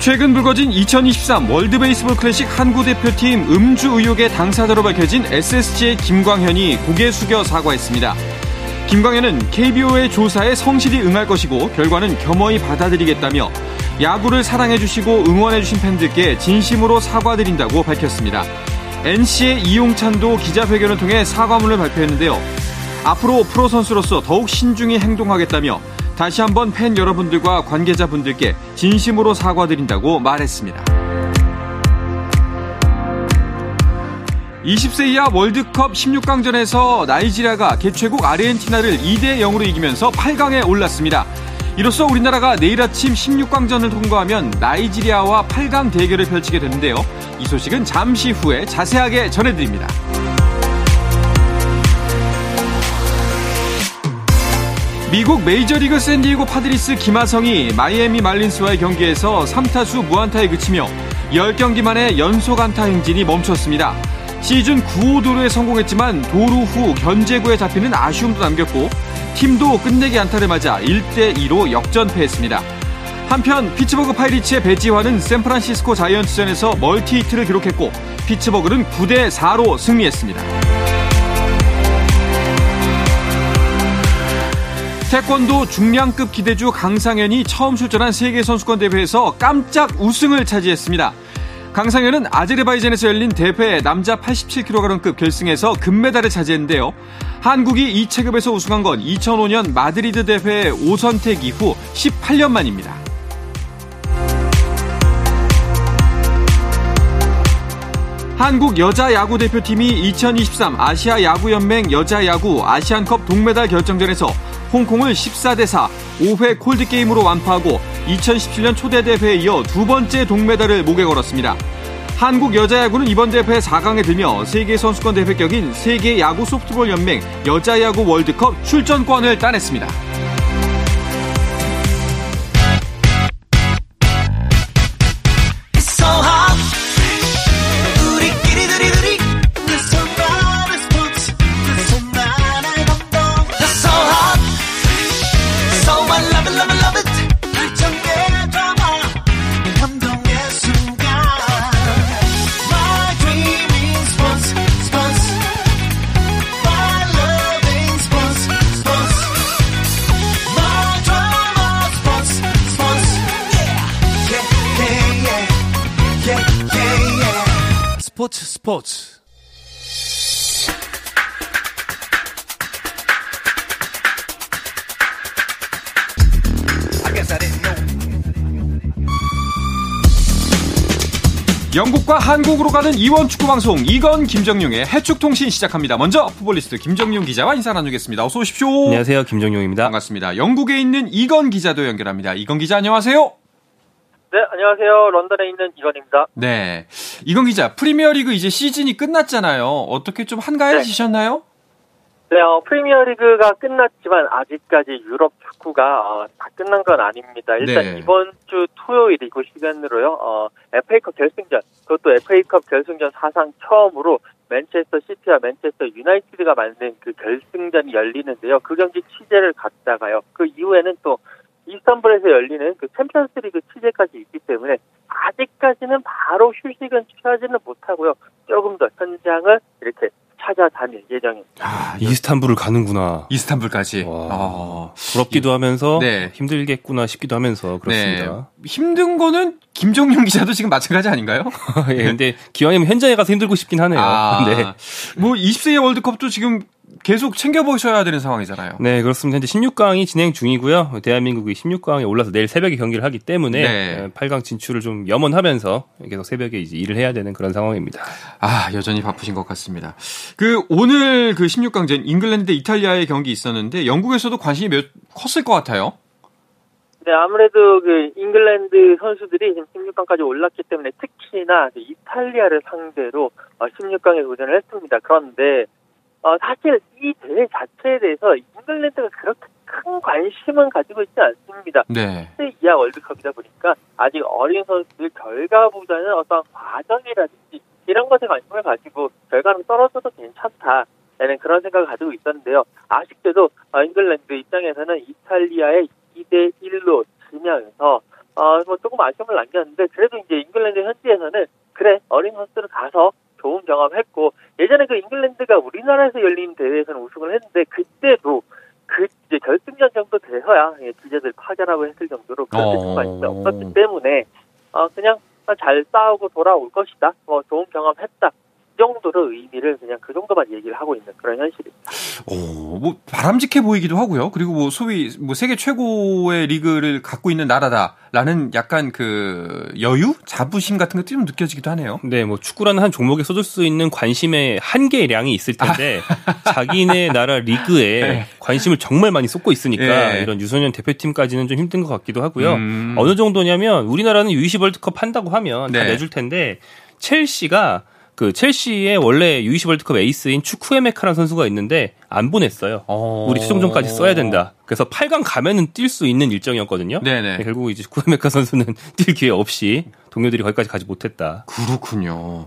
최근 불거진 2023 월드 베이스볼 클래식 한국 대표팀 음주 의혹의 당사자로 밝혀진 SSG의 김광현이 고개 숙여 사과했습니다. 김광현은 KBO의 조사에 성실히 응할 것이고 결과는 겸허히 받아들이겠다며 야구를 사랑해주시고 응원해주신 팬들께 진심으로 사과드린다고 밝혔습니다. NC의 이용찬도 기자회견을 통해 사과문을 발표했는데요. 앞으로 프로 선수로서 더욱 신중히 행동하겠다며 다시 한번 팬 여러분들과 관계자분들께 진심으로 사과드린다고 말했습니다. 20세 이하 월드컵 16강전에서 나이지리아가 개최국 아르헨티나를 2대 0으로 이기면서 8강에 올랐습니다. 이로써 우리나라가 내일 아침 16강전을 통과하면 나이지리아와 8강 대결을 펼치게 되는데요. 이 소식은 잠시 후에 자세하게 전해드립니다. 미국 메이저리그 샌디에고 파드리스 김하성이 마이애미 말린스와의 경기에서 3타수 무안타에 그치며 10경기 만에 연속 안타 행진이 멈췄습니다. 시즌 9호 도루에 성공했지만 도루 후 견제구에 잡히는 아쉬움도 남겼고 팀도 끝내기 안타를 맞아 1대2로 역전패했습니다. 한편 피츠버그 파이리츠의 배지환은 샌프란시스코 자이언츠전에서 멀티히트를 기록했고 피츠버그는 9대4로 승리했습니다. 태권도 중량급 기대주 강상현이 처음 출전한 세계선수권 대회에서 깜짝 우승을 차지했습니다. 강상현은 아제르바이잔에서 열린 대회 남자 87kg급 결승에서 금메달을 차지했는데요. 한국이 이 체급에서 우승한 건 2005년 마드리드 대회 5선택 이후 18년 만입니다. 한국 여자 야구 대표팀이 2023 아시아 야구 연맹 여자 야구 아시안컵 동메달 결정전에서 홍콩을 14대4 5회 콜드게임으로 완파하고 2017년 초대 대회에 이어 두 번째 동메달을 목에 걸었습니다. 한국 여자야구는 이번 대회 4강에 들며 세계선수권 대회격인 세계야구 소프트볼 연맹 여자야구 월드컵 출전권을 따냈습니다. 스포츠 영국과 한국으로 가는 이원 축구 방송 이건 김정용의 해축 통신 시작합니다. 먼저 풋볼리스트 김정용 기자와 인사 나누겠습니다. 어서 오십시오. 안녕하세요. 김정용입니다. 반갑습니다. 영국에 있는 이건 기자도 연결합니다. 이건 기자 안녕하세요. 네, 안녕하세요. 런던에 있는 이건입니다. 네. 이건 기자, 프리미어리그 이제 시즌이 끝났잖아요. 어떻게 좀 한가해지셨나요? 네, 어, 프리미어리그가 끝났지만 아직까지 유럽 축구가 어, 다 끝난 건 아닙니다. 일단 네. 이번 주 토요일이고 시간으로요. 어, FA컵 결승전, 그것도 FA컵 결승전 사상 처음으로 맨체스터 시티와 맨체스터 유나이티드가 만든 그 결승전이 열리는데요. 그 경기 취재를 갔다가요. 그 이후에는 또 이스탄불에서 열리는 그 챔피언스리그 취재까지 있기 때문에 아직까지는 바로 휴식은 취하지는 못하고요. 조금 더 현장을 이렇게 찾아다닐 예정입니다. 아, 이스탄불을 가는구나. 이스탄불까지. 와. 어. 부럽기도 하면서 네. 힘들겠구나 싶기도 하면서 그렇습니다. 네. 힘든 거는 김정용 기자도 지금 마찬가지 아닌가요? 예, 근데 기왕이면 현장에 가서 힘들고 싶긴 하네요. 아, 네. 뭐 20세의 월드컵도 지금 계속 챙겨보셔야 되는 상황이잖아요. 네, 그렇습니다. 현재 16강이 진행 중이고요. 대한민국이 16강에 올라서 내일 새벽에 경기를 하기 때문에 네. 8강 진출을 좀 염원하면서 계속 새벽에 이제 일을 해야 되는 그런 상황입니다. 아, 여전히 바쁘신 것 같습니다. 그, 오늘 그 16강전 잉글랜드 대 이탈리아의 경기 있었는데 영국에서도 관심이 몇, 컸을 것 같아요. 네, 아무래도 그 잉글랜드 선수들이 지금 16강까지 올랐기 때문에 특히나 그 이탈리아를 상대로 16강에 어, 도전을 했습니다. 그런데 어, 사실 이 대회 자체에 대해서 잉글랜드가 그렇게 큰 관심은 가지고 있지 않습니다. 네. 이하 월드컵이다 보니까 아직 어린 선수들 결과보다는 어떤 과정이라든지 이런 것에 관심을 가지고 결과는 떨어져도 괜찮다 라는 그런 생각을 가지고 있었는데요. 아쉽게도 어, 잉글랜드 입장에서는 이탈리아에 2대 1로 지면서 어, 뭐 조금 아쉬움을 남겼는데 그래도 이제 잉글랜드 현지에서는 그래 어린 선수들 가서 좋은 경험했고 예전에 그 잉글랜드가 우리나라에서 열린 대회에서는 우승을 했는데 그때도 그 이제 결승전 정도 돼서야 기자들 파견하고 했을 정도로 그렇게 어... 관심이 없었기 때문에 어 그냥 잘 싸우고 돌아올 것이다. 뭐 좋은 경험했다. 정도로 의미를 그냥 그 정도만 얘기를 하고 있는 그런 현실입니다. 오, 뭐 바람직해 보이기도 하고요. 그리고 뭐 소위 뭐 세계 최고의 리그를 갖고 있는 나라다라는 약간 그 여유, 자부심 같은 것도 좀 느껴지기도 하네요. 네, 뭐 축구라는 한 종목에 쏟을 수 있는 관심의 한계량이 있을 텐데 아. 자기네 나라 리그에 네. 관심을 정말 많이 쏟고 있으니까 네. 이런 유소년 대표팀까지는 좀 힘든 것 같기도 하고요. 음. 어느 정도냐면 우리나라는 U20 월드컵 한다고 하면 네. 다 내줄 텐데 첼시가 그 첼시의 원래 U20 월드컵 에이스인 추쿠에메카라는 선수가 있는데 안 보냈어요. 어... 우리 최종전까지 써야 된다. 그래서 8강 가면은 뛸 수 있는 일정이었거든요. 네네. 네, 결국 이제 추쿠에메카 선수는 뛸 기회 없이 동료들이 거기까지 가지 못했다. 그렇군요.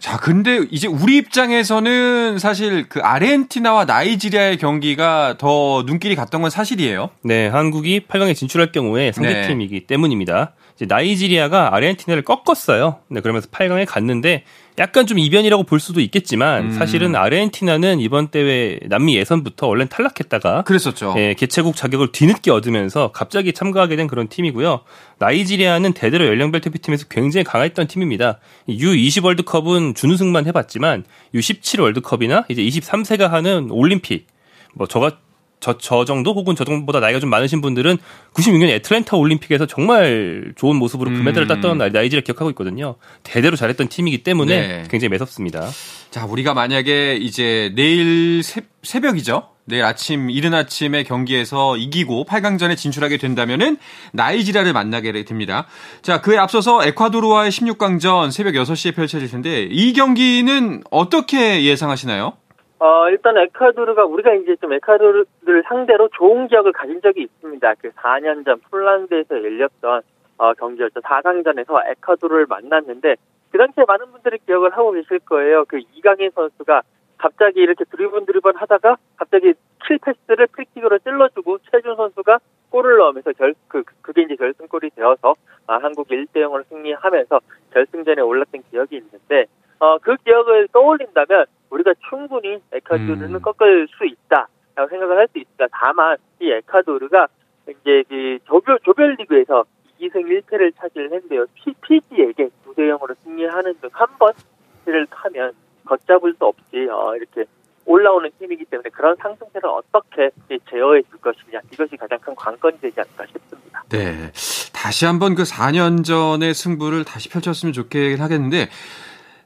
자, 근데 이제 우리 입장에서는 사실 그 아르헨티나와 나이지리아의 경기가 더 눈길이 갔던 건 사실이에요. 네, 한국이 8강에 진출할 경우에 상대팀이기 네. 때문입니다. 이제 나이지리아가 아르헨티나를 꺾었어요. 네, 그러면서 8강에 갔는데 약간 좀 이변이라고 볼 수도 있겠지만 음. 사실은 아르헨티나는 이번 대회 남미 예선부터 원래 탈락했다가 그랬었죠. 예, 개최국 자격을 뒤늦게 얻으면서 갑자기 참가하게 된 그런 팀이고요. 나이지리아는 대대로 연령별 대표팀에서 굉장히 강했던 팀입니다. U20 월드컵은 준우승만 해봤지만 U17 월드컵이나 이제 23세가 하는 올림픽 뭐 저가 저, 저 정도 혹은 저 정도보다 나이가 좀 많으신 분들은 96년 애틀랜타 올림픽에서 정말 좋은 모습으로 금메달을 그 음. 땄던 나이지를 기억하고 있거든요. 대대로 잘했던 팀이기 때문에 네. 굉장히 매섭습니다. 자, 우리가 만약에 이제 내일 새, 새벽이죠. 내일 아침 이른 아침에 경기에서 이기고 8강전에 진출하게 된다면은 나이지리아를 만나게 됩니다. 자, 그에 앞서서 에콰도르와의 16강전 새벽 6시에 펼쳐질 텐데 이 경기는 어떻게 예상하시나요? 어, 일단 에콰도르가 우리가 이제 좀 에콰도르를 상대로 좋은 기억을 가진 적이 있습니다. 그 4년 전 폴란드에서 열렸던 어, 경기였죠. 4강전에서 에콰도르를 만났는데 그 당시에 많은 분들이 기억을 하고 계실 거예요. 그 이강인 선수가 갑자기 이렇게 드리븐 드리븐 하다가 갑자기 킬 패스를 프리킥으로 찔러주고 최준 선수가 골을 넣으면서 결, 그, 그게 이제 결승골이 되어서 아, 한국이 1대 0으로 승리하면서 결승전에 올랐던 기억이 있는데 어, 그 기억을 떠올린다면 우리가 충분히 에콰도르는 음. 꺾을 수 있다라고 생각을 할 수 있습니다. 다만 이 에콰도르가 이제 그 조별 조별 리그에서 2승 1패를 차지를 했는데요. 피, 피지에게 9대 0으로 승리하는 등 한 번을 하면 걷잡을 수 없이 어, 이렇게 올라오는 팀이기 때문에 그런 상승세를 어떻게 제어해 줄 것이냐 이것이 가장 큰 관건이 되지 않을까 싶습니다. 네, 다시 한번 그 4년 전의 승부를 다시 펼쳤으면 좋겠긴 하겠는데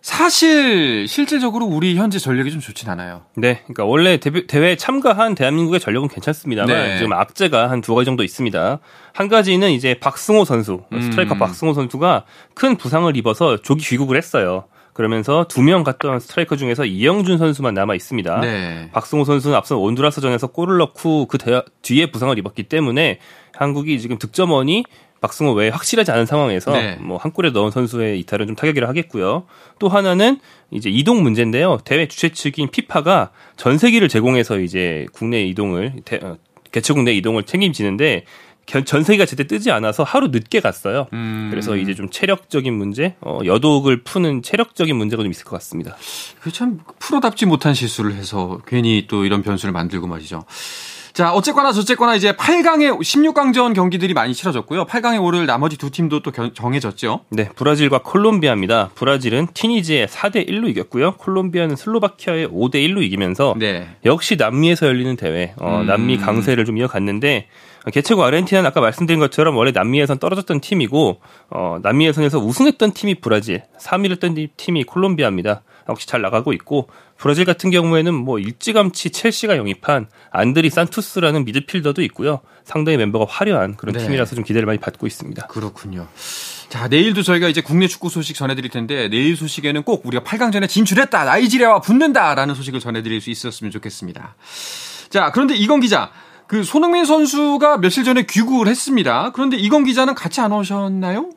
사실 실질적으로 우리 현재 전력이 좀 좋진 않아요. 네, 그러니까 원래 대회, 대회에 참가한 대한민국의 전력은 괜찮습니다만 네. 지금 악재가 한 두 가지 정도 있습니다. 한 가지는 이제 박승호 선수, 음. 스트라이커 음. 박승호 선수가 큰 부상을 입어서 조기 귀국을 했어요. 그러면서 두 명 갔던 스트라이커 중에서 이영준 선수만 남아 있습니다. 네. 박승호 선수는 앞서 온두라스전에서 골을 넣고 그 대, 뒤에 부상을 입었기 때문에 한국이 지금 득점원이 박승호 외에 확실하지 않은 상황에서 네. 뭐한 골에 넣은 선수의 이탈은 좀 타격이라 하겠고요. 또 하나는 이제 이동 문제인데요. 대회 주최 측인 피파가 전세기를 제공해서 이제 국내 이동을 대, 어, 개최국 내 이동을 책임지는데 전세기가 제때 뜨지 않아서 하루 늦게 갔어요. 음. 그래서 이제 좀 체력적인 문제, 어, 여독을 푸는 체력적인 문제가 좀 있을 것 같습니다. 그 참 프로답지 못한 실수를 해서 괜히 또 이런 변수를 만들고 말이죠. 자, 어쨌거나 저쨌거나 이제 8강의 16강전 경기들이 많이 치러졌고요. 8강에 오를 나머지 두 팀도 또 정해졌죠. 네, 브라질과 콜롬비아입니다. 브라질은 티니지에 4대 1로 이겼고요. 콜롬비아는 슬로바키아에 5대 1로 이기면서 네. 역시 남미에서 열리는 대회, 어, 음. 남미 강세를 좀 이어갔는데 개최국 아르헨티나는 아까 말씀드린 것처럼 원래 남미에선 떨어졌던 팀이고 어, 남미 예선에서 우승했던 팀이 브라질, 3위를 했던 팀이 콜롬비아입니다. 역시 잘 나가고 있고 브라질 같은 경우에는 뭐 일찌감치 첼시가 영입한 안드리 산투스라는 미드필더도 있고요. 상당히 멤버가 화려한 그런 네. 팀이라서 좀 기대를 많이 받고 있습니다. 그렇군요. 자, 내일도 저희가 이제 국내 축구 소식 전해드릴 텐데 내일 소식에는 꼭 우리가 8강전에 진출했다, 나이지리아와 붙는다 라는 소식을 전해드릴 수 있었으면 좋겠습니다. 자, 그런데 이건 기자, 그 손흥민 선수가 며칠 전에 귀국을 했습니다. 그런데 이건 기자는 같이 안 오셨나요?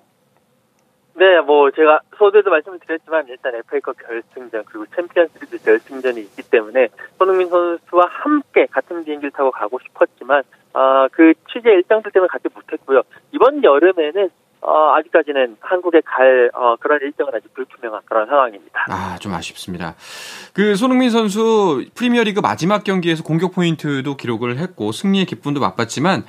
네, 뭐 제가 소대도 말씀을 드렸지만 일단 FA컵 결승전 그리고 챔피언스리그 결승전이 있기 때문에 손흥민 선수와 함께 같은 비행기를 타고 가고 싶었지만 아, 그 취재 일정들 때문에 같이 못했고요. 이번 여름에는 어, 아직까지는 한국에 갈 어, 그런 일정은 아직 불투명한 그런 상황입니다. 아, 좀 아쉽습니다. 그 손흥민 선수 프리미어리그 마지막 경기에서 공격 포인트도 기록을 했고 승리의 기쁨도 맛봤지만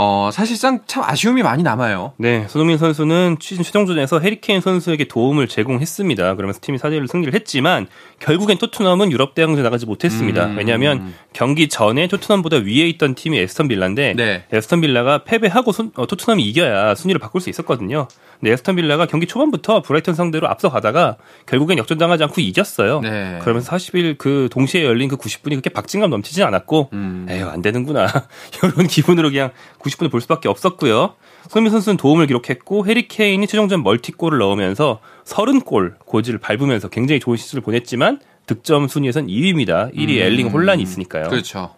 어, 사실상 참 아쉬움이 많이 남아요. 네, 손흥민 선수는 시즌 최종전에서 해리케인 선수에게 도움을 제공했습니다. 그러면서 팀이 4대1로 승리를 했지만 결국엔 토트넘은 유럽 대항전 나가지 못했습니다. 음. 왜냐하면 경기 전에 토트넘보다 위에 있던 팀이 에스턴 빌라인데 네. 에스턴 빌라가 패배하고 손, 어, 토트넘이 이겨야 순위를 바꿀 수 있었거든요. 근데 애스턴 빌라가 경기 초반부터 브라이턴 상대로 앞서가다가 결국엔 역전당하지 않고 이겼어요. 네. 그러면서 40일 그 동시에 열린 그 90분이 그렇게 박진감 넘치진 않았고 음. 에휴 안 되는구나 이런 기분으로 그냥 90분을 볼 수밖에 없었고요. 손흥민 선수는 도움을 기록했고 해리 케인이 최종전 멀티골을 넣으면서 30골 고지를 밟으면서 굉장히 좋은 시즌을 보냈지만 득점 순위에선 2위입니다. 1위 음. 엘링 홀란이 있으니까요. 그렇죠.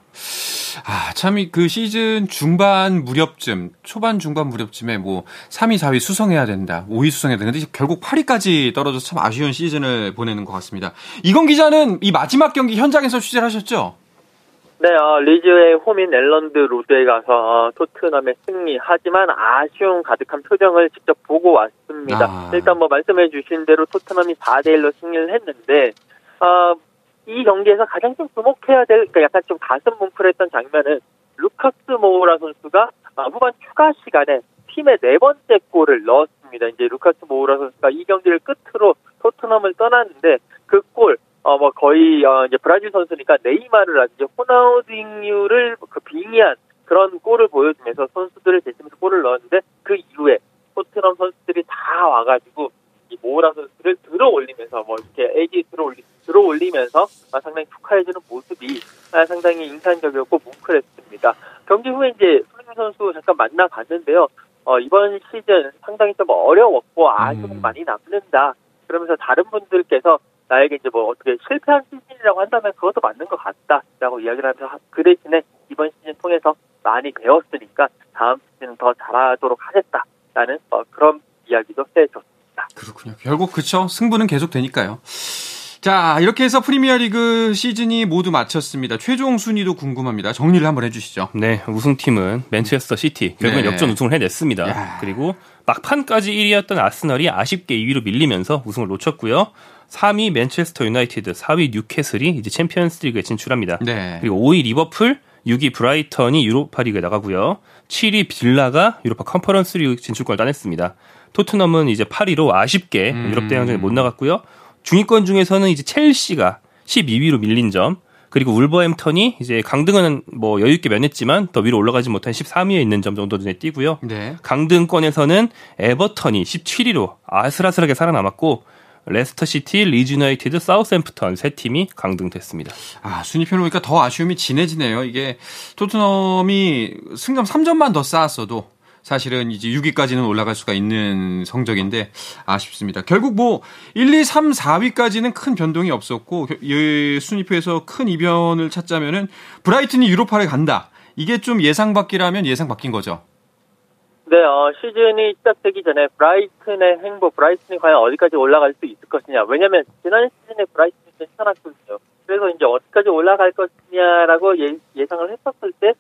아, 참, 그 시즌 중반 무렵쯤, 초반 중반 무렵쯤에 뭐, 3위, 4위 수성해야 된다, 5위 수성해야 된다. 근데 결국 8위까지 떨어져서 참 아쉬운 시즌을 보내는 것 같습니다. 이건 기자는 이 마지막 경기 현장에서 취재를 하셨죠? 네, 어, 리즈의 홈인 엘런드 로드에 가서 어, 토트넘의 승리 하지만 아쉬움 가득한 표정을 직접 보고 왔습니다. 아. 일단 뭐 말씀해 주신 대로 토트넘이 4대 1로 승리를 했는데 어, 이 경기에서 가장 좀 주목해야 될 그러니까 약간 좀 가슴 뭉클했던 장면은 루카스 모우라 선수가 어, 후반 추가 시간에 팀의 네 번째 골을 넣었습니다. 이제 루카스 모우라 선수가 이 경기를 끝으로 토트넘을 떠났는데 그 골 어, 뭐, 거의, 어, 이제 브라질 선수니까 네이마르라든지 호나우딩유를 그 빙의한 그런 골을 보여주면서 선수들을 대신해서 골을 넣었는데 그 이후에 토트넘 선수들이 다 와가지고 이 모우라 선수를 들어 올리면서 뭐 이렇게 애기 들어 올리, 들어 올리면서 상당히 축하해주는 모습이 상당히 인상적이었고 뭉클했습니다. 경기 후에 이제 손흥민 선수 잠깐 만나봤는데요. 어, 이번 시즌 상당히 좀 어려웠고 아쉬움이 음. 많이 남는다. 그러면서 다른 분들께서 나에게 이제 뭐 어떻게 실패한 시즌이라고 한다면 그것도 맞는 것 같다라고 이야기를 하면서 그 대신에 이번 시즌 통해서 많이 배웠으니까 다음 시즌은 더 잘하도록 하겠다라는 어, 그런 이야기도 해줬습니다. 그렇군요. 결국 그쵸 승부는 계속 되니까요. 자 이렇게 해서 프리미어리그 시즌이 모두 마쳤습니다. 최종 순위도 궁금합니다. 정리를 한번 해주시죠. 네 우승팀은 맨체스터 시티 결국엔 네. 역전 우승을 해냈습니다. 야. 그리고 막판까지 1위였던 아스널이 아쉽게 2위로 밀리면서 우승을 놓쳤고요. 3위 맨체스터 유나이티드, 4위 뉴캐슬이 이제 챔피언스리그에 진출합니다. 네. 그리고 5위 리버풀, 6위 브라이턴이 유로파리그에 나가고요. 7위 빌라가 유로파 컨퍼런스리그 진출권을 따냈습니다. 토트넘은 이제 8위로 아쉽게 음. 유럽 대항전에 못 나갔고요. 중위권 중에서는 이제 첼시가 12위로 밀린 점, 그리고 울버햄턴이 이제 강등은 뭐 여유 있게 면했지만 더 위로 올라가지 못한 13위에 있는 점 정도 눈에 띄고요. 네. 강등권에서는 에버턴이 17위로 아슬아슬하게 살아남았고 레스터 시티, 리즈 유나이티드, 사우스햄프턴 세 팀이 강등됐습니다. 아, 순위표를 보니까 더 아쉬움이 진해지네요. 이게 토트넘이 승점 3점만 더 쌓았어도 사실은 이제 6위까지는 올라갈 수가 있는 성적인데 아쉽습니다. 결국 뭐 1, 2, 3, 4위까지는 큰 변동이 없었고 순위표에서 큰 이변을 찾자면은 브라이튼이 유로파를 간다. 이게 좀 예상 밖이라면 예상 바뀐 거죠. 네, 어, 시즌이 시작되기 전에 브라이튼의 행보, 브라이튼이 과연 어디까지 올라갈 수 있을 것이냐. 왜냐면 지난 시즌에 브라이튼이 괜찮았거든요. 그래서 이제 어디까지 올라갈 것이냐라고 예, 예상을 했었을 때,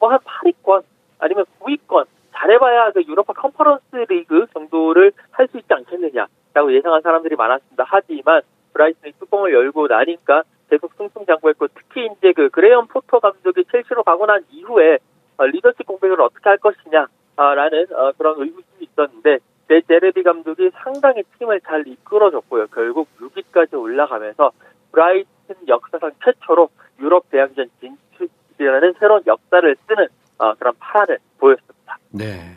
뭐 한 8위권, 아니면 9위권, 잘해봐야 그 유로파 컨퍼런스 리그 정도를 할 수 있지 않겠느냐라고 예상한 사람들이 많았습니다. 하지만 브라이튼이 뚜껑을 열고 나니까 계속 승승장구했고 특히 이제 그 그레이엄 포터 감독이 첼시로 가고 난 이후에 어, 리더십 공백을 어떻게 할 것이냐 라는 어, 그런 의구심이 있었는데 데 제르비 감독이 상당히 팀을 잘 이끌어줬고요. 결국 6위까지 올라가면서 브라이튼 역사상 최초로 유럽 대항전 진출이라는 새로운 역사를 쓰는 어, 그런 파란을 보였습니다. 네.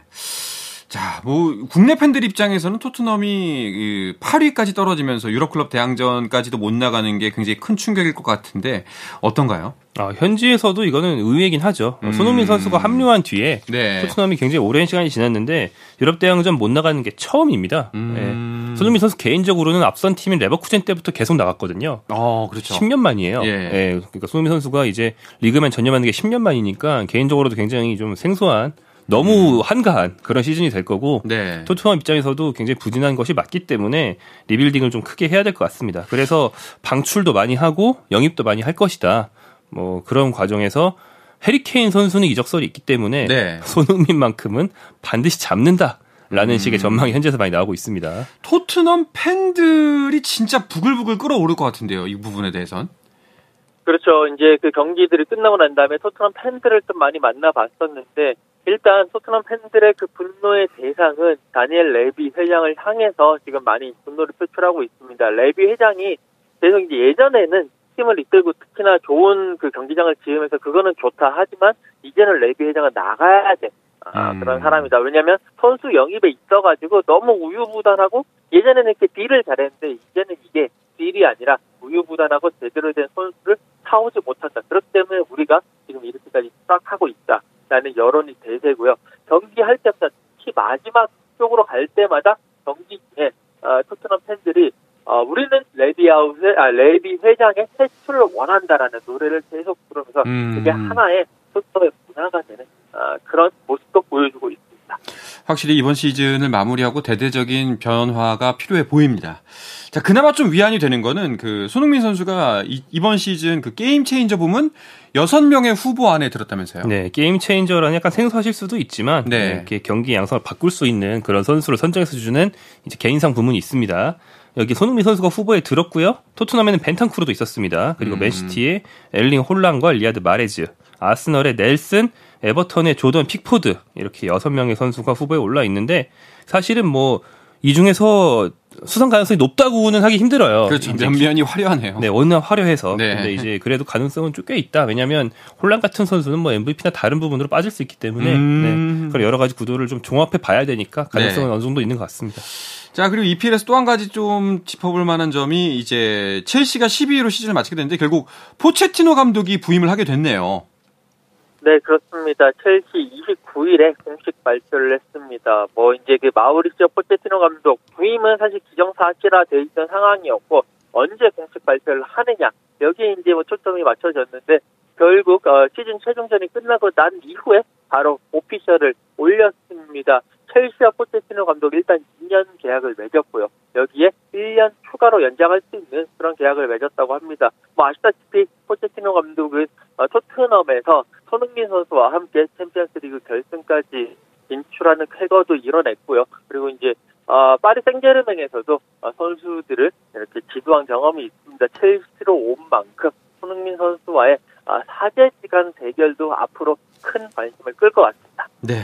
자, 뭐 국내 팬들 입장에서는 토트넘이 8위까지 그 떨어지면서 유럽 클럽 대항전까지도 못 나가는 게 굉장히 큰 충격일 것 같은데 어떤가요? 아, 현지에서도 이거는 의외긴 하죠. 음. 손흥민 선수가 합류한 뒤에 네. 토트넘이 굉장히 오랜 시간이 지났는데 유럽 대항전 못 나가는 게 처음입니다. 음. 네. 손흥민 선수 개인적으로는 앞선 팀인 레버쿠젠 때부터 계속 나갔거든요. 어, 그렇죠. 10년 만이에요. 예. 네. 그러니까 손흥민 선수가 이제 리그만 전념하는 게 10년 만이니까 개인적으로도 굉장히 좀 생소한 너무 음. 한가한 그런 시즌이 될 거고 네. 토트넘 입장에서도 굉장히 부진한 것이 맞기 때문에 리빌딩을 좀 크게 해야 될 것 같습니다. 그래서 방출도 많이 하고 영입도 많이 할 것이다. 뭐 그런 과정에서 해리케인 선수는 이적설이 있기 때문에 네. 손흥민만큼은 반드시 잡는다. 라는 음. 식의 전망이 현재에서 많이 나오고 있습니다. 토트넘 팬들이 진짜 부글부글 끓어오를 것 같은데요. 이 부분에 대해선. 그렇죠. 이제 그 경기들이 끝나고 난 다음에 토트넘 팬들을 좀 많이 만나봤었는데 일단 토트넘 팬들의 그 분노의 대상은 다니엘 레비 회장을 향해서 지금 많이 분노를 표출하고 있습니다. 레비 회장이 계속 이제 예전에는 팀을 이끌고 특히나 좋은 그 경기장을 지으면서 그거는 좋다 하지만 이제는 레비 회장은 나가야 돼. 아, 음. 그런 사람이다. 왜냐하면 선수 영입에 있어가지고 너무 우유부단하고 예전에는 이렇게 딜을 잘했는데 이제는 이게 딜이 아니라 우유부단하고 제대로 된 선수를 사오지 못한다. 그렇기 때문에 우리가 지금 이렇게까지 추락하고 있다 라는 여론이 대세고요. 경기할 때마다 특히 마지막 쪽으로 갈 때마다 경기 중에 어, 토트넘 팬들이 어, 우리는 레디아웃 아, 레비 회장의 퇴출을 원한다라는 노래를 계속 부르면서 음. 그게 하나의 토트넘의 문화가 되는 어, 그런 모습도 보여주고 있습니다. 확실히 이번 시즌을 마무리하고 대대적인 변화가 필요해 보입니다. 자, 그나마 좀 위안이 되는 거는 그 손흥민 선수가 이, 번 시즌 그 game changer 부문 6명의 후보 안에 들었다면서요? 네, game changer라는 약간 생소하실 수도 있지만 네. 네, 이렇게 경기 양상을 바꿀 수 있는 그런 선수를 선정해서 주는 이제 개인상 부문이 있습니다. 여기 손흥민 선수가 후보에 들었고요. 토트넘에는 벤탄쿠르도 있었습니다. 그리고 음. 맨시티의 엘링 홀란과 리아드 마레즈, 아스널의 넬슨, 에버턴의 조던 픽포드 이렇게 여섯 명의 선수가 후보에 올라 있는데 사실은 뭐 이 중에서 수상 가능성이 높다고는 하기 힘들어요. 그렇죠. 면면이 화려하네요. 네, 워낙 화려해서. 네. 근데 이제 그래도 가능성은 꽤 있다. 왜냐하면 홀란 같은 선수는 뭐 MVP나 다른 부분으로 빠질 수 있기 때문에 음... 네. 그런 여러 가지 구도를 좀 종합해 봐야 되니까 가능성은 네. 어느 정도 있는 것 같습니다. 자, 그리고 EPL에서 또 한 가지 좀 짚어볼 만한 점이 이제 첼시가 12위로 시즌을 마치게 됐는데 결국 포체티노 감독이 부임을 하게 됐네요. 네, 그렇습니다. 첼시 29일에 공식 발표를 했습니다. 뭐 이제 그 마우리시오 포체티노 감독 부임은 사실 기정사실화 돼 있던 상황이었고 언제 공식 발표를 하느냐 여기에 이제 뭐 초점이 맞춰졌는데 결국 어, 시즌 최종전이 끝나고 난 이후에 바로 오피셜을 올렸습니다. 첼시와 포체티노 감독 일단 2년 계약을 맺었고요. 여기에 1년 추가로 연장할 수 있는 그런 계약을 맺었다고 합니다. 뭐 아시다시피 포체티노 감독은 어, 토트넘에서 손흥민 선수와 함께 챔피언스리그 결승까지 진출하는 쾌거도 이뤄냈고요. 그리고 이제 어, 파리 생제르맹에서도 어, 선수들을 이렇게 지도한 경험이 있습니다. 첼시로 온 만큼 손흥민 선수와의 어, 사제 시간 대결도 앞으로 큰 관심을 끌 것 같습니다. 네.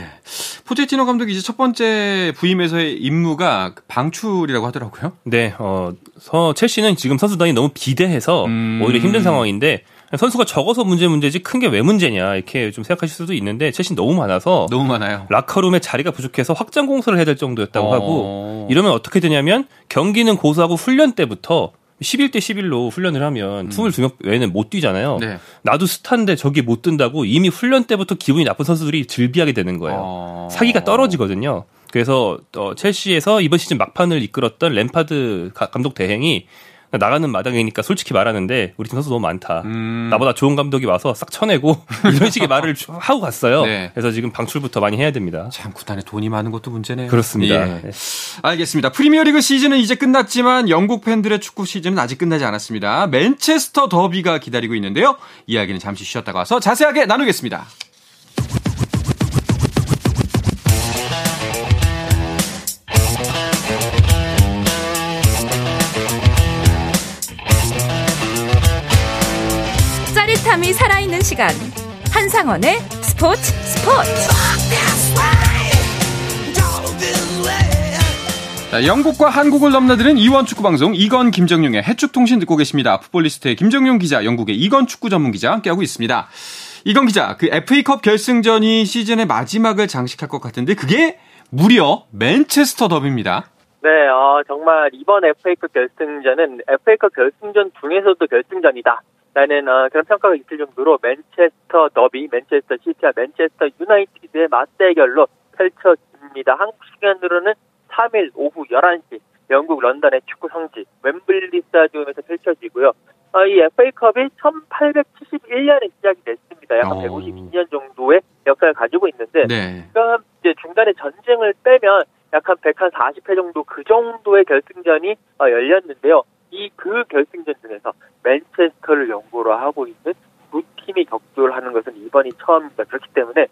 포체티노 감독이 이제 첫 번째 부임에서의 임무가 방출이라고 하더라고요. 네, 어, 서, 첼시는 지금 선수단이 너무 비대해서 음... 오히려 힘든 상황인데 선수가 적어서 문제 문제지 큰 게 왜 문제냐 이렇게 좀 생각하실 수도 있는데 첼시 너무 많아서 너무 많아요. 라커룸에 자리가 부족해서 확장 공사를 해야 될 정도였다고 어... 하고 이러면 어떻게 되냐면 경기는 고수하고 훈련 때부터 11대 11로 훈련을 하면 음. 22명 외에는 못 뛰잖아요. 네. 나도 스타인데 저기 못 뜬다고 이미 훈련 때부터 기분이 나쁜 선수들이 즐비하게 되는 거예요. 어... 사기가 떨어지거든요. 그래서 어, 첼시에서 이번 시즌 막판을 이끌었던 램파드 감독 대행이 나가는 마당이니까 솔직히 말하는데 우리 팀 선수 너무 많다. 음. 나보다 좋은 감독이 와서 싹 쳐내고 이런 식의 말을 하고 갔어요. 네. 그래서 지금 방출부터 많이 해야 됩니다. 참 구단에 돈이 많은 것도 문제네요. 그렇습니다. 예. 네. 알겠습니다. 프리미어리그 시즌은 이제 끝났지만 영국 팬들의 축구 시즌은 아직 끝나지 않았습니다. 맨체스터 더비가 기다리고 있는데요. 이야기는 잠시 쉬었다가 와서 자세하게 나누겠습니다. 시간 한상원의 스포츠 스포츠 자, 영국과 한국을 넘나드는 이원 축구 방송 이건 김정용의 해축 통신 듣고 계십니다. 풋볼리스트의 김정용 기자, 영국의 이건 축구 전문 기자 함께하고 있습니다. 이건 기자, 그 FA컵 결승전이 시즌의 마지막을 장식할 것 같은데 그게 무려 맨체스터 더비입니다. 네, 어, 정말 이번 FA컵 결승전은 FA컵 결승전 중에서도 결승전이다. 라는 어, 그런 평가가 있을 정도로 맨체스터 더비, 맨체스터 시티와 맨체스터 유나이티드의 맞대결로 펼쳐집니다. 한국 시간으로는 3일 오후 11시 영국 런던의 축구 성지 웸블리 스타디움에서 펼쳐지고요. 어, 이 FA컵이 1871년에 시작이 됐습니다. 어. 152년 정도의 역사를 가지고 있는데, 네. 그럼 이제 중간에 전쟁을 빼면 약한 140회 정도 그 정도의 결승전이 어, 열렸는데요. 이 그 결승전 중에서 맨체스터를 연고로 하고 있는 두 팀이 격돌하는 것은 이번이 처음입니다. 그렇기 때문에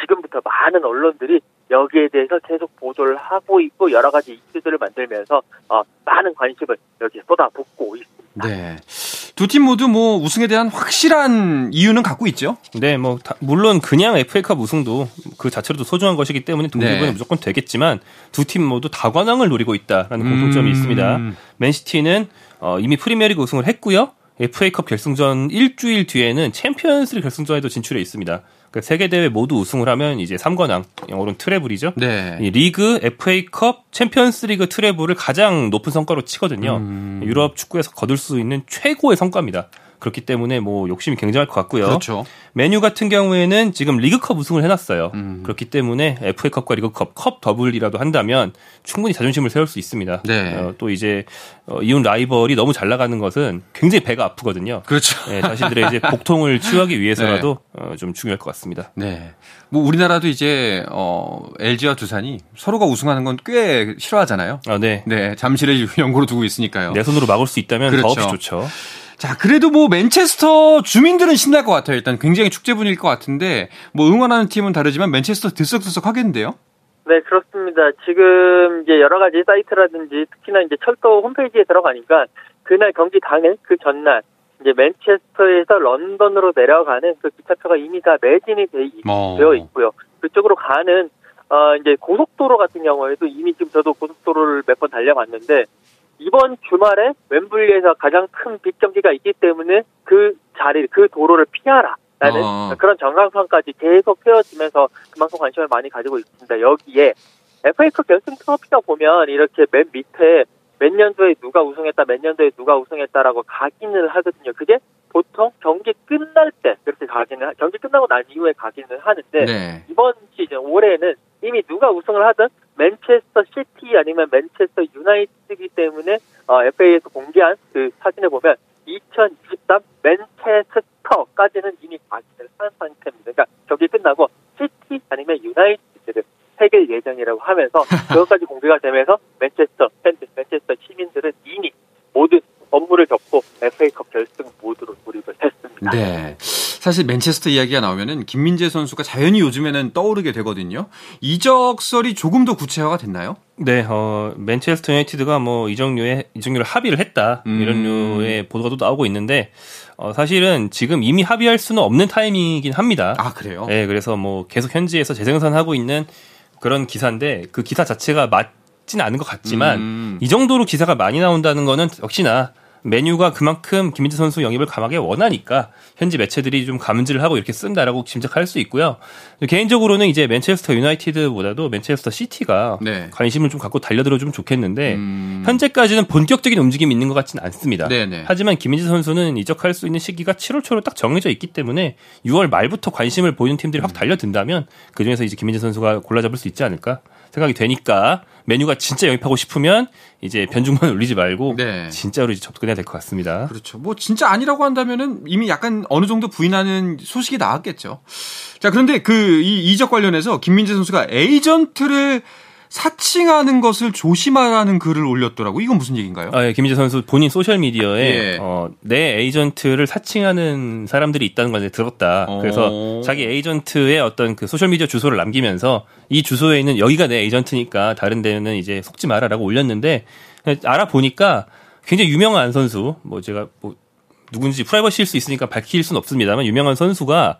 지금부터 많은 언론들이 여기에 대해서 계속 보도를 하고 있고 여러 가지 이슈들을 만들면서 어, 많은 관심을 여기에 쏟아붓고 있습니다. 네. 두 팀 모두 뭐 우승에 대한 확실한 이유는 갖고 있죠. 네, 뭐 다, 물론 그냥 FA컵 우승도 그 자체로도 소중한 것이기 때문에 동기부여는 네. 무조건 되겠지만 두 팀 모두 다관왕을 노리고 있다라는 공통점이 음... 있습니다. 맨시티는 어, 이미 프리미어리그 우승을 했고요. FA컵 결승전 일주일 뒤에는 챔피언스리그 결승전에도 진출해 있습니다. 그 세 개 대회 모두 우승을 하면 이제 3관왕 영어로는 treble이죠. 네. 이 리그, FA컵, 챔피언스리그 treble을 가장 높은 성과로 치거든요. 음. 유럽 축구에서 거둘 수 있는 최고의 성과입니다. 그렇기 때문에 뭐 욕심이 굉장할 것 같고요. 그렇죠. 맨유 같은 경우에는 지금 리그컵 우승을 해놨어요. 음. 그렇기 때문에 FA컵과 리그컵 컵 더블이라도 한다면 충분히 자존심을 세울 수 있습니다. 네. 어, 또 이제 어, 이웃 라이벌이 너무 잘 나가는 것은 굉장히 배가 아프거든요. 그렇죠. 네, 자신들의 이제 복통을 치유하기 위해서라도 네. 어, 좀 중요할 것 같습니다. 네. 뭐 우리나라도 이제 어 LG와 두산이 서로가 우승하는 건 꽤 싫어하잖아요. 아, 네. 네. 잠시를 연고로 두고 있으니까요. 내 손으로 막을 수 있다면 그렇죠. 더없이 좋죠. 자, 그래도 뭐 맨체스터 주민들은 신날 것 같아요. 일단 굉장히 축제 분위기일 것 같은데 뭐 응원하는 팀은 다르지만 맨체스터 들썩들썩 하겠는데요? 네, 그렇습니다. 지금 이제 여러 가지 사이트라든지 특히나 이제 철도 홈페이지에 들어가니까 그날 경기 당일 그 전날 이제 맨체스터에서 런던으로 내려가는 그 기차표가 이미 다 매진이 돼, 어. 되어 있고요. 그쪽으로 가는 어 이제 고속도로 같은 경우에도 이미 지금 저도 고속도로를 몇 번 달려봤는데 이번 주말에 웸블리에서 가장 큰 빅 경기가 있기 때문에 그 자리, 그 도로를 피하라. 라는 어. 그런 정강선까지 계속 세워지면서 그만큼 관심을 많이 가지고 있습니다. 여기에 FA컵 결승 트로피가 보면 이렇게 맨 밑에 몇 년도에 누가 우승했다, 몇 년도에 누가 우승했다라고 각인을 하거든요. 그게 보통 경기 끝날 때 그렇게 각인을 경기 끝나고 난 이후에 각인을 하는데 네. 이번 시즌 올해는 이미 누가 우승을 하든 맨체스터 시티 아니면 맨체스터 유나이티드이기 때문에 어, FA에서 공개한 그 사진에 보면 2023 맨체스터까지는 이미 각인을 한 상태입니다. 그러니까 경기 끝나고 시티 아니면 유나이티드를 새길 예정이라고 하면서 그것까지 공개가 되면서 맨체스터 팬들, 맨체스터 시민들은 이미 모든 업무를 접고 FA컵 했습니다. 네. 사실 맨체스터 이야기가 나오면은 김민재 선수가 자연히 요즘에는 떠오르게 되거든요. 이적설이 조금 더 구체화가 됐나요? 네, 어, 맨체스터 유나이티드가 뭐 이적료에 이적료를 합의를 했다 음. 이런 류의 보도가 또 나오고 있는데 어, 사실은 지금 이미 합의할 수는 없는 타이밍이긴 합니다. 아 그래요? 네, 그래서 뭐 계속 현지에서 재생산하고 있는 그런 기사인데 그 기사 자체가 맞진 않은 것 같지만 음. 이 정도로 기사가 많이 나온다는 거는 역시나 메뉴가 그만큼 김민재 선수 영입을 강하게 원하니까 현지 매체들이 좀 감지를 하고 이렇게 쓴다라고 짐작할 수 있고요. 개인적으로는 이제 맨체스터 유나이티드보다도 맨체스터 시티가 네. 관심을 좀 갖고 달려들어주면 좋겠는데 음... 현재까지는 본격적인 움직임이 있는 것 같지는 않습니다. 네네. 하지만 김민재 선수는 이적할 수 있는 시기가 7월 초로 딱 정해져 있기 때문에 6월 말부터 관심을 보이는 팀들이 확 음. 달려든다면 그 중에서 이제 김민재 선수가 골라잡을 수 있지 않을까 생각이 되니까 맨유가 진짜 영입하고 싶으면 이제 변죽만 올리지 말고 네. 진짜로 이제 접근해야 될 것 같습니다. 그렇죠. 뭐 진짜 아니라고 한다면은 이미 약간 어느 정도 부인하는 소식이 나왔겠죠. 자, 그런데 그 이 이적 관련해서 김민재 선수가 에이전트를 사칭하는 것을 조심하라는 글을 올렸더라고. 이건 무슨 얘기인가요? 아, 예, 김민재 선수 본인 소셜 미디어에 예. 어, 내 에이전트를 사칭하는 사람들이 있다는 걸 들었다. 어... 그래서 자기 에이전트의 어떤 그 소셜 미디어 주소를 남기면서 이 주소에 있는 여기가 내 에이전트니까 다른 데는 이제 속지 마라라고 올렸는데 알아보니까 굉장히 유명한 선수, 뭐 제가 뭐 누군지 프라이버시일 수 있으니까 밝힐 수는 없습니다만 유명한 선수가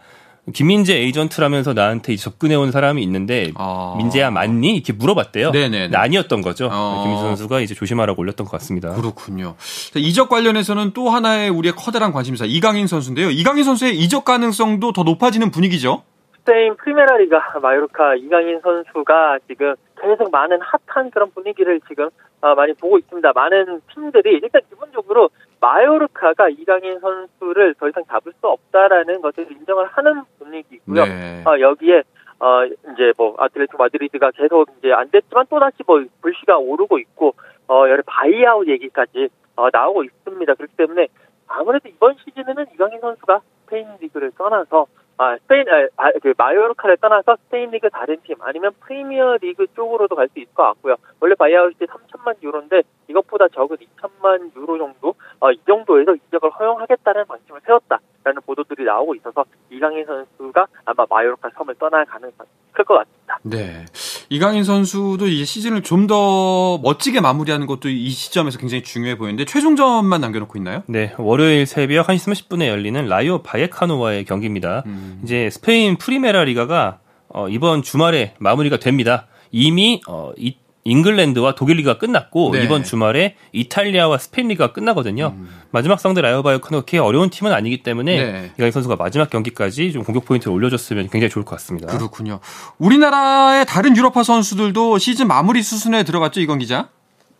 김민재 에이전트라면서 나한테 접근해온 사람이 있는데 아. 민재야 맞니? 이렇게 물어봤대요. 네네. 아니었던 거죠. 아. 김민재 선수가 이제 조심하라고 올렸던 것 같습니다. 그렇군요. 이적 관련해서는 또 하나의 우리의 커다란 관심사 이강인 선수인데요. 이강인 선수의 이적 가능성도 더 높아지는 분위기죠. 스페인 프리메라리가 마요르카 이강인 선수가 지금 계속 많은 핫한 그런 분위기를 지금 어, 많이 보고 있습니다. 많은 팀들이 일단 기본적으로 마요르카가 이강인 선수를 더 이상 잡을 수 없다라는 것을 인정을 하는 분위기고요. 네. 어, 여기에 어 이제 뭐 아틀레티코 마드리드가 계속 이제 안 됐지만 또 다시 뭐 불씨가 오르고 있고 어 여러 buyout 얘기까지 어 나오고 있습니다. 그렇기 때문에 아무래도 이번 시즌에는 이강인 선수가 스페인 리그를 떠나서 아, 스페인, 아, 그 마요르카를 떠나서 스페인 리그 다른 팀 아니면 프리미어 리그 쪽으로도 갈 수 있을 것 같고요. 원래 바이아웃이 3천만 유로인데 이것보다 적은 2천만 유로 정도, 어, 이 정도에서 이적을 허용하겠다는 방침을 세웠다라는 보도들이 나오고 있어서 이강인 선수가 아마 마요르카 섬을 떠날 가능성이 클 것 같습니다. 네. 이강인 선수도 이 시즌을 좀 더 멋지게 마무리하는 것도 이 시점에서 굉장히 중요해 보이는데 최종전만 남겨놓고 있나요? 네. 월요일 새벽 1시 30분에 열리는 라요 바예카노와의 경기입니다. 음. 이제 스페인 프리메라 리가가 어, 이번 주말에 마무리가 됩니다. 이미 어, 이, 잉글랜드와 독일 리가 끝났고 네. 이번 주말에 이탈리아와 스페인 리가 끝나거든요. 음. 마지막 상대 라요 바예카노 그렇게 어려운 팀은 아니기 때문에 네. 이강인 선수가 마지막 경기까지 좀 공격 포인트를 올려줬으면 굉장히 좋을 것 같습니다. 그렇군요. 우리나라의 다른 유럽파 선수들도 시즌 마무리 수순에 들어갔죠, 이건 기자?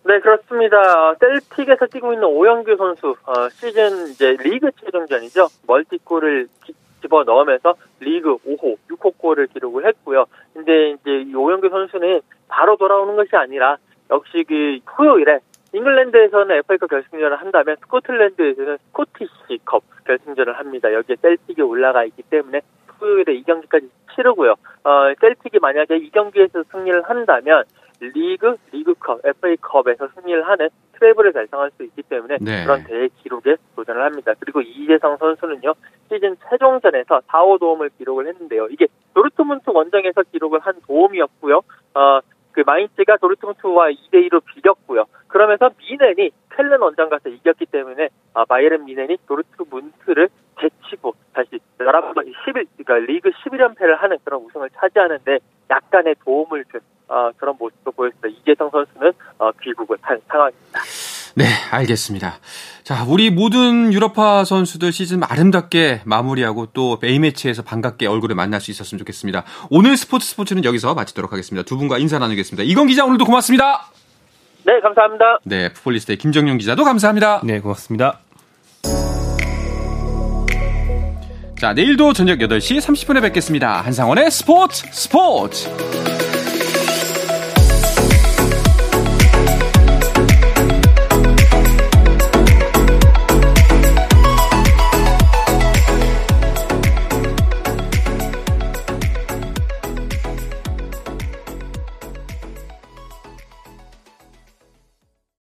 네, 그렇습니다. 셀틱에서 뛰고 있는 오영규 선수, 어, 시즌 이제 리그 최종전이죠. 멀티골을 집어 넣으면서 리그 5호, 6호 골을 기록을 했고요. 근데 이제 이 오영규 선수는 바로 돌아오는 것이 아니라 역시 그 토요일에 잉글랜드에서는 FA컵 결승전을 한다면 스코틀랜드에서는 스코티시컵 결승전을 합니다. 여기에 셀틱이 올라가 있기 때문에 토요일에 이 경기까지 치르고요. 어, 셀틱이 만약에 이 경기에서 승리를 한다면 리그, 리그컵, FA컵에서 승리를 하는 트래블을 달성할 수 있기 때문에 네. 그런 대회 기록에 도전을 합니다. 그리고 이재성 선수는요 시즌 최종전에서 4, 5 도움을 기록을 했는데요. 이게 도르트문트 원정에서 기록을 한 도움이었고요. 어, 그 마인츠가 도르트문트와 2대 2로 비겼고요. 그러면서 미넨이 켈른 원정 가서 이겼기 때문에 아, 바이에른 미넨이 도르트문트를 제치고 다시 나라번 11 그러니까 리그 11연패를 하는 그런 우승을 차지하는데 약간의 도움을 준 어, 그런 모습도 보였습니다. 이재성 선수는 어, 귀국을 한 상황입니다. 네, 알겠습니다. 자, 우리 모든 유럽파 선수들 시즌 아름답게 마무리하고 또 A매치에서 반갑게 얼굴을 만날 수 있었으면 좋겠습니다. 오늘 스포츠 스포츠는 여기서 마치도록 하겠습니다. 두 분과 인사 나누겠습니다. 이건 기자 오늘도 고맙습니다. 네, 감사합니다. 네, 풋볼리스트의 김정용 기자도 감사합니다. 네, 고맙습니다. 자, 내일도 저녁 8시 30분에 뵙겠습니다. 한상원의 스포츠 스포츠!